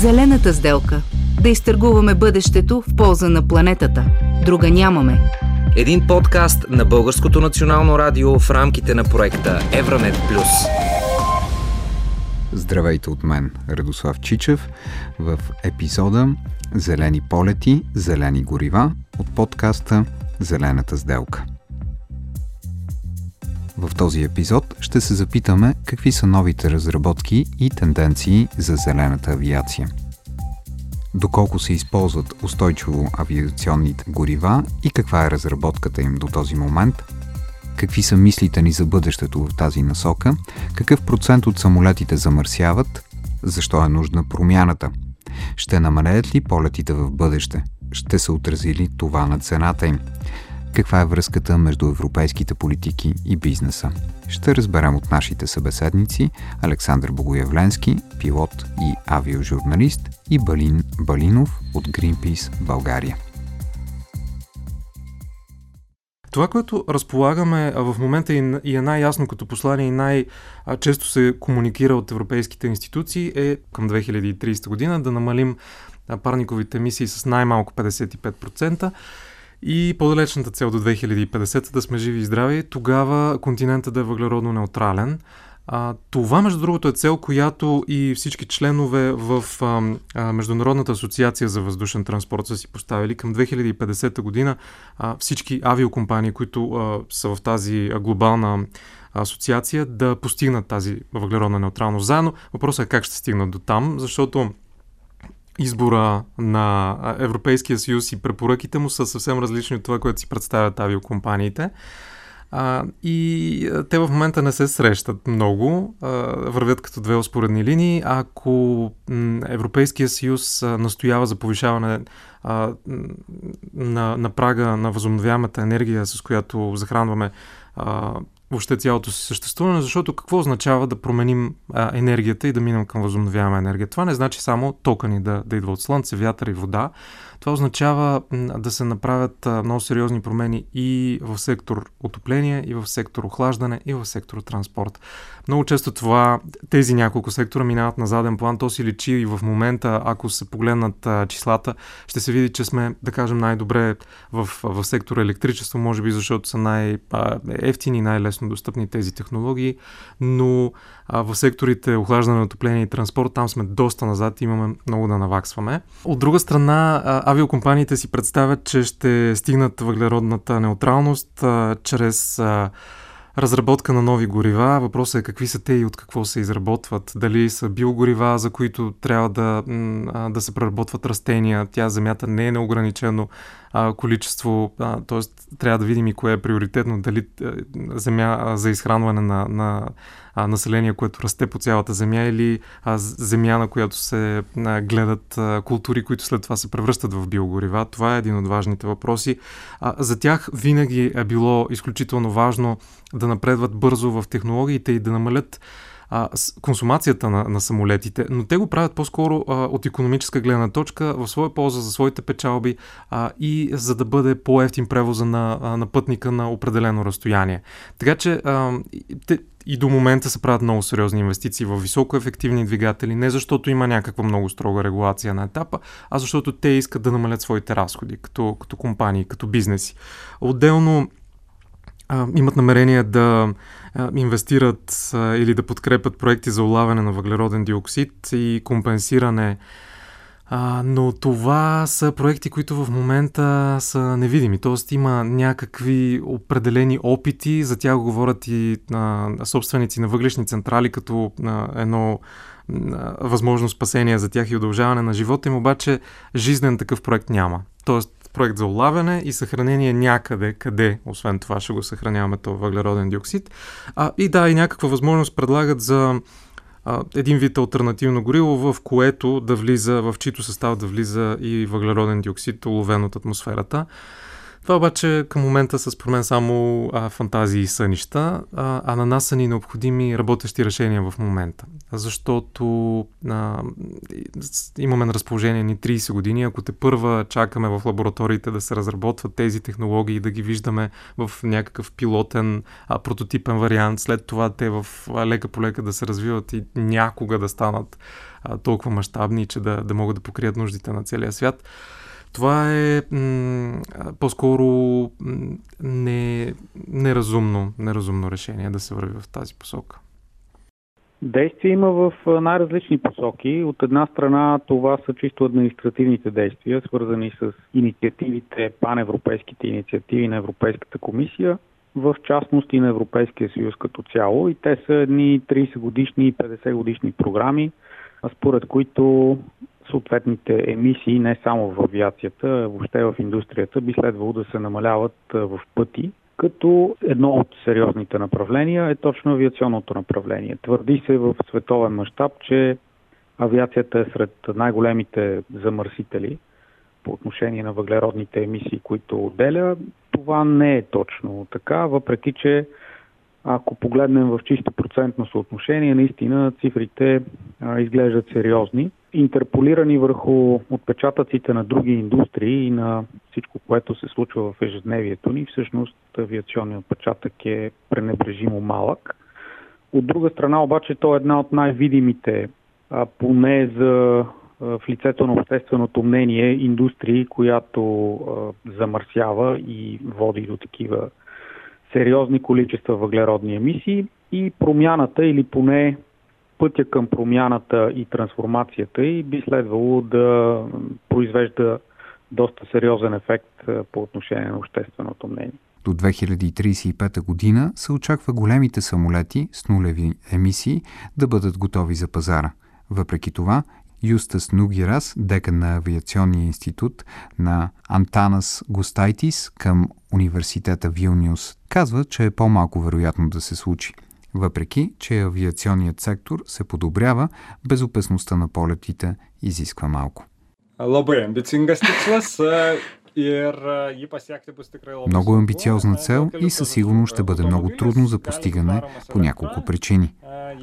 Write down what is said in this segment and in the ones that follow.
Зелената сделка. Да изтъргуваме бъдещето в полза на планетата. Друга нямаме. Един подкаст на Българското национално радио в рамките на проекта Евранет Плюс. Здравейте от мен, Радослав Чичев, в епизода Зелени полети, зелени горива от подкаста Зелената сделка. В този епизод ще се запитаме какви са новите разработки и тенденции за зелената авиация. Доколко се използват устойчиво авиационните горива и каква е разработката им до този момент, какви са мислите ни за бъдещето в тази насока, какъв процент от самолетите замърсяват, защо е нужна промяната, ще намалеят ли полетите в бъдеще, ще се отрази ли това на цената им, каква е връзката между европейските политики и бизнеса. Ще разберем от нашите събеседници Александър Богоявленски, пилот и авиожурналист и Балин Балинов от Greenpeace България. Това, което разполагаме в момента и е най-ясно като послание и най-често се комуникира от европейските институции е към 2030 година да намалим парниковите емисии с най-малко 55%. И по-далечната цел до 2050 да сме живи и здрави, тогава континентът да е въглеродно неутрален. А, това, между другото, е цел, която и всички членове в а, Международната асоциация за въздушен транспорт са си поставили към 2050 година. А, всички авиокомпании, които а, са в тази глобална асоциация, да постигнат тази въглеродна неутралност заедно. Въпросът е как ще стигнат до там, защото избора на Европейския съюз и препоръките му са съвсем различни от това, което си представят авиокомпаниите. А, и те в момента не се срещат много, а, вървят като две успоредни линии. Ако Европейския съюз настоява за повишаване а, на, на прага на възобновяемата енергия, с която захранваме въобще цялото си съществуване, защото какво означава да променим а, енергията и да минем към възобновяема енергия? Това не значи само тока ни да, да идва от слънце, вятър и вода. Това означава да се направят много сериозни промени и в сектор отопление, и в сектор охлаждане, и в сектор транспорт. Много често това, тези няколко сектора минават на заден план. То си личи и в момента, ако се погледнат числата, ще се види, че сме, да кажем, най-добре в, в сектора електричество, може би защото са най-ефтини, най-лесно достъпни тези технологии, но в секторите охлаждане, отопление и транспорт, там сме доста назад и имаме много да наваксваме. От друга страна, авиокомпаниите си представят, че ще стигнат въглеродната неутралност а, чрез а, разработка на нови горива. Въпросът е какви са те и от какво се изработват. Дали са биогорива, за които трябва да, да се преработват растения. Тя земята не е неограничено а, количество, т.е. трябва да видим и кое е приоритетно. Дали земя за изхранване на, на а, население, което расте по цялата земя или а, земя, на която се а, гледат а, култури, които след това се превръщат в биогорива. Това е един от важните въпроси. А, за тях винаги е било изключително важно да напредват бързо в технологиите и да намалят а, консумацията на, на самолетите, но те го правят по-скоро а, от економическа гледна точка в своя полза за своите печалби а, и за да бъде по-ефтин превоза на, на пътника на определено разстояние. Така че а, те, и до момента се правят много сериозни инвестиции в високоефективни двигатели, не защото има някаква много строга регулация на етапа, а защото те искат да намалят своите разходи като, като компании, като бизнеси. Отделно а, имат намерение да инвестират или да подкрепят проекти за улавяне на въглероден диоксид и компенсиране но това са проекти, които в момента са невидими. Тоест има някакви определени опити, за тях говорят и а, собственици на въглешни централи, като а, едно възможно спасение за тях и удължаване на живота им, обаче жизнен такъв проект няма. Тоест проект за улавяне и съхранение някъде, къде, освен това ще го съхраняваме този въглероден диоксид. А, и да, и някаква възможност предлагат за а, един вид альтернативно гориво, в което да влиза, в чието състав да влиза и въглероден диоксид, уловен от атмосферата. Това обаче към момента са според мен само а, фантазии и сънища, а, а на нас са ни необходими работещи решения в момента. Защото а, имаме на разположение ни 30 години, ако те първа чакаме в лабораториите да се разработват тези технологии да ги виждаме в някакъв пилотен а, прототипен вариант, след това те в лека по лека да се развиват и някога да станат а, толкова мащабни, че да, да могат да покрият нуждите на целия свят това е м- по-скоро не, неразумно, неразумно решение да се върви в тази посока. Действия има в най-различни посоки. От една страна това са чисто административните действия, свързани с инициативите, паневропейските инициативи на Европейската комисия, в частност и на Европейския съюз като цяло. И те са едни 30 годишни и 50 годишни програми, според които съответните емисии не само в авиацията, въобще в индустрията би следвало да се намаляват в пъти, като едно от сериозните направления е точно авиационното направление. Твърди се в световен мащаб, че авиацията е сред най-големите замърсители по отношение на въглеродните емисии, които отделя. Това не е точно така, въпреки че ако погледнем в чисто процентно съотношение, наистина цифрите а, изглеждат сериозни. Интерполирани върху отпечатъците на други индустрии и на всичко, което се случва в ежедневието ни, всъщност авиационният отпечатък е пренебрежимо малък. От друга страна обаче то е една от най-видимите, поне за в лицето на общественото мнение, индустрии, която замърсява и води до такива сериозни количества въглеродни емисии и промяната или поне пътя към промяната и трансформацията и би следвало да произвежда доста сериозен ефект по отношение на общественото мнение. До 2035 година се очаква големите самолети с нулеви емисии да бъдат готови за пазара. Въпреки това, Юстас Нугирас, декан на Авиационния институт на Антанас Густайтис към университета Вилниус, казва, че е по-малко вероятно да се случи. Въпреки, че авиационният сектор се подобрява, безопасността на полетите изисква малко. Labai ambicingas tikslas много амбициозна цел и със сигурност ще бъде много трудно за постигане по няколко причини.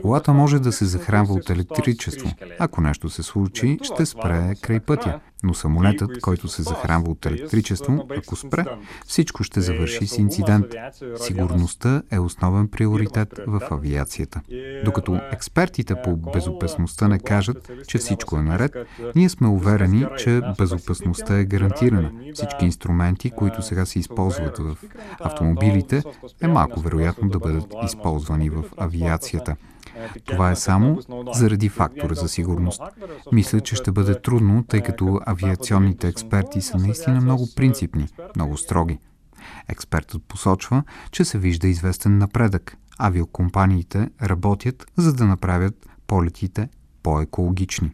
Колата може да се захранва от електричество. Ако нещо се случи, ще спре край пътя. Но самолетът, който се захранва от електричество, ако спре, всичко ще завърши с инцидент. Сигурността е основен приоритет в авиацията. Докато експертите по безопасността не кажат, че всичко е наред, ние сме уверени, че безопасността е гарантирана. Всички инструменти, които сега се използват в автомобилите, е малко вероятно да бъдат използвани в авиацията. Това е само заради фактора за сигурност. Мисля, че ще бъде трудно, тъй като авиационните експерти са наистина много принципни, много строги. Експертът посочва, че се вижда известен напредък. Авиокомпаниите работят, за да направят полетите по-екологични.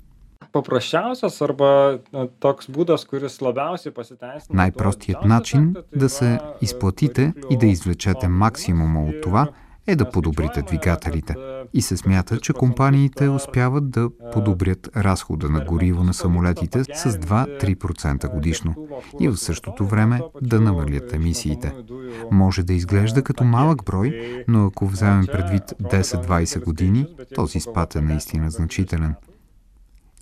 Най-простият начин да се изплатите и да извлечете максимума от това е да подобрите двигателите. И се смята, че компаниите успяват да подобрят разхода на гориво на самолетите с 2-3% годишно и в същото време да намалят емисиите. Може да изглежда като малък брой, но ако вземем предвид 10-20 години, този спад е наистина значителен.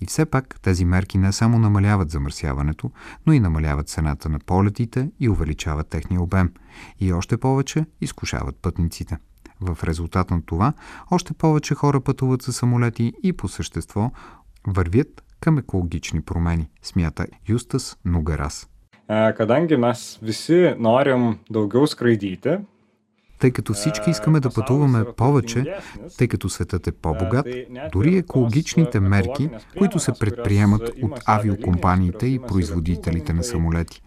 И все пак тези мерки не само намаляват замърсяването, но и намаляват цената на полетите и увеличават техния обем. И още повече изкушават пътниците. В резултат на това, още повече хора пътуват с самолети и по същество вървят към екологични промени, смята Юстас Нугарас. Kadangi mes visi norim daugiau skraidyti, тъй като всички искаме да пътуваме повече, тъй като светът е по-богат, дори екологичните мерки, които се предприемат от авиокомпаниите и производителите на самолети.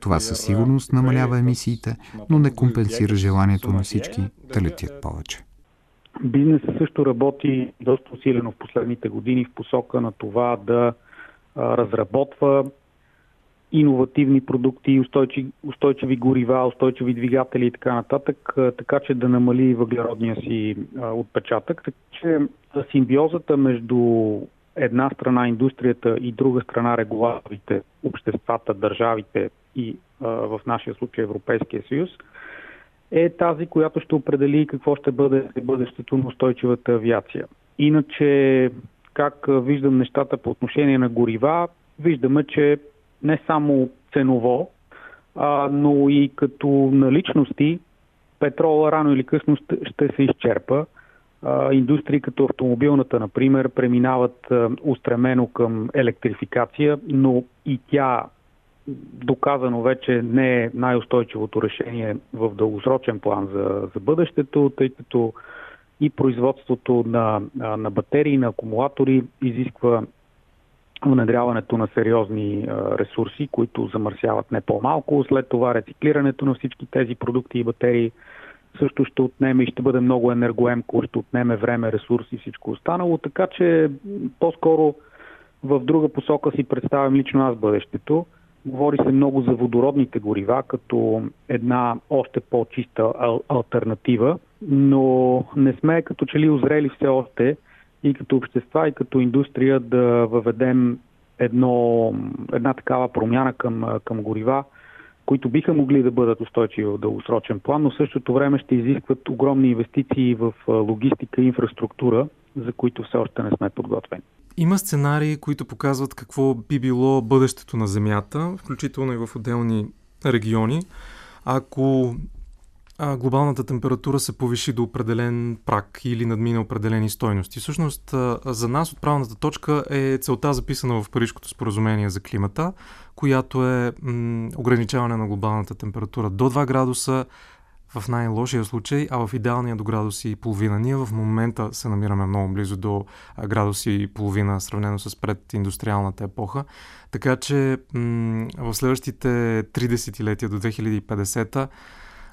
Това със сигурност намалява емисиите, но не компенсира желанието на всички да летят повече. Бизнесът също работи доста усилено в последните години в посока на това да разработва иновативни продукти, устойчиви, устойчиви горива, устойчиви двигатели и така нататък, така че да намали въглеродния си отпечатък. Така че симбиозата между една страна индустрията и друга страна регулаторите, обществата, държавите и в нашия случай Европейския съюз, е тази, която ще определи какво ще бъде бъдещето на устойчивата авиация. Иначе, как виждам нещата по отношение на горива, виждаме, че не само ценово, а, но и като наличности петрола рано или късно ще се изчерпа. А, индустрии като автомобилната, например, преминават а, устремено към електрификация, но и тя доказано вече не е най-устойчивото решение в дългосрочен план за, за бъдещето, тъй като и производството на, на батерии, на акумулатори изисква внедряването на сериозни ресурси, които замърсяват не по-малко. След това рециклирането на всички тези продукти и батерии също ще отнеме и ще бъде много енергоемко, ще отнеме време, ресурси и всичко останало. Така че по-скоро в друга посока си представям лично аз бъдещето. Говори се много за водородните горива като една още по-чиста ал- альтернатива, но не сме като че ли озрели все още и като общества, и като индустрия да въведем едно, една такава промяна към, към горива, които биха могли да бъдат устойчиви в дългосрочен план, но в същото време ще изискват огромни инвестиции в логистика и инфраструктура, за които все още не сме подготвени. Има сценарии, които показват какво би било бъдещето на Земята, включително и в отделни региони. Ако а, глобалната температура се повиши до определен прак или надмине определени стойности. Всъщност, а, за нас отправната точка е целта записана в Парижското споразумение за климата, която е м- ограничаване на глобалната температура до 2 градуса в най-лошия случай, а в идеалния до градуси и половина. Ние в момента се намираме много близо до градуси и половина, сравнено с прединдустриалната епоха. Така че м- в следващите 30 десетилетия до 2050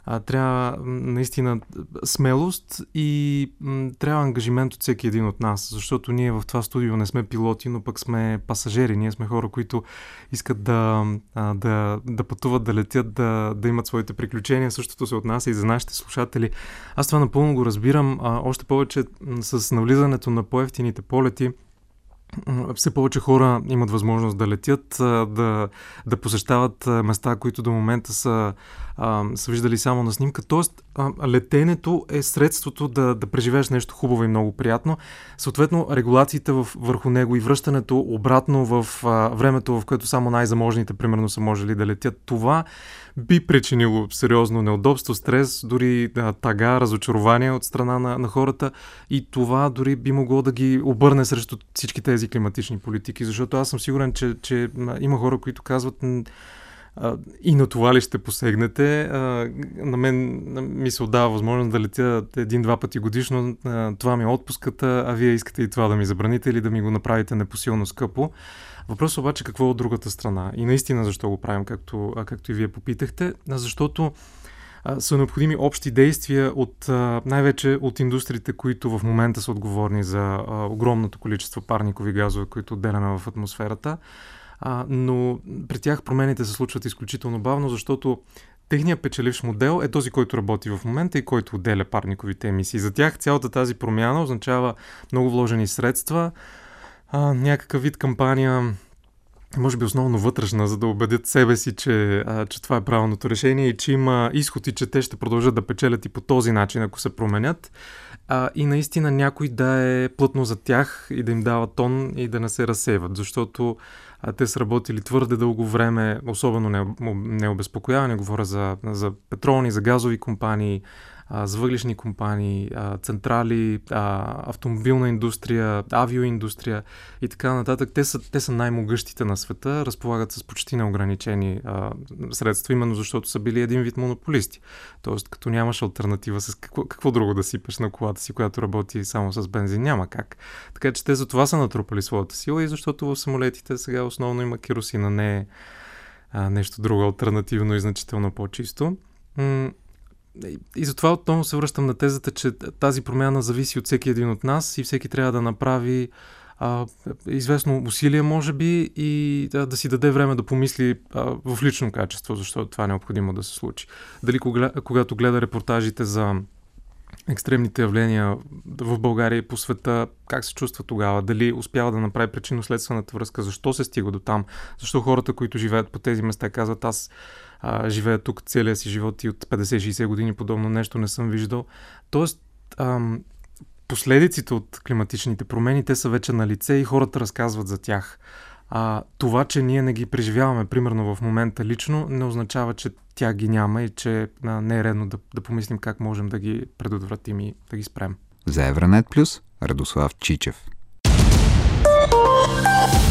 а, трябва наистина смелост и м, трябва ангажимент от всеки един от нас, защото ние в това студио не сме пилоти, но пък сме пасажери. Ние сме хора, които искат да, а, да, да пътуват, да летят, да, да имат своите приключения. Същото се отнася и за нашите слушатели. Аз това напълно го разбирам. А, още повече с навлизането на по-ефтините полети – все повече хора имат възможност да летят, да, да посещават места, които до момента са, са виждали само на снимка. Тоест, а, летенето е средството да, да преживееш нещо хубаво и много приятно. Съответно, регулациите в, върху него и връщането обратно в а, времето, в което само най-заможните, примерно, са можели да летят, това би причинило сериозно неудобство, стрес, дори да, тага, разочарование от страна на, на хората и това дори би могло да ги обърне срещу всички тези климатични политики, защото аз съм сигурен, че, че има хора, които казват и на това ли ще посегнете? На мен ми се отдава възможност да летя един-два пъти годишно. Това ми е отпуската, а вие искате и това да ми забраните или да ми го направите непосилно скъпо. Въпросът обаче какво е от другата страна? И наистина защо го правим, както, както и вие попитахте? Защото са необходими общи действия от най-вече от индустриите, които в момента са отговорни за огромното количество парникови газове, които отделяме в атмосферата. А, но при тях промените се случват изключително бавно, защото техният печеливш модел е този, който работи в момента и който отделя парниковите емисии. За тях цялата тази промяна означава много вложени средства, а, някакъв вид кампания, може би основно вътрешна, за да убедят себе си, че, а, че това е правилното решение и че има изход и че те ще продължат да печелят и по този начин, ако се променят. А, и наистина някой да е плътно за тях и да им дава тон и да не се разсейват, защото а, те са работили твърде дълго време, особено не, не обезпокояване, говоря за, за петролни, за газови компании, а, за въглишни компании, а, централи, а, автомобилна индустрия, авиоиндустрия и така нататък. Те са, те са най-могъщите на света, разполагат с почти неограничени а, средства, именно защото са били един вид монополисти. Тоест, като нямаш альтернатива с какво, какво друго да сипеш на колата си, която работи само с бензин, няма как. Така че те за това са натрупали своята сила и защото в самолетите сега основно има керосина, не е нещо друго альтернативно и значително по-чисто. И затова отново се връщам на тезата, че тази промяна зависи от всеки един от нас и всеки трябва да направи а, известно усилие, може би, и да, да си даде време да помисли а, в лично качество, защото това е необходимо да се случи. Дали кога, когато гледа репортажите за екстремните явления в България и по света, как се чувства тогава? Дали успява да направи причинно-следствената връзка? Защо се стига до там? Защо хората, които живеят по тези места, казват аз а, живея тук целия си живот и от 50-60 години подобно нещо не съм виждал. Тоест, ам, последиците от климатичните промени, те са вече на лице и хората разказват за тях. А, това, че ние не ги преживяваме, примерно в момента лично, не означава, че тя ги няма и че а, не е редно да, да помислим как можем да ги предотвратим и да ги спрем. За Евранет Плюс, Радослав Чичев.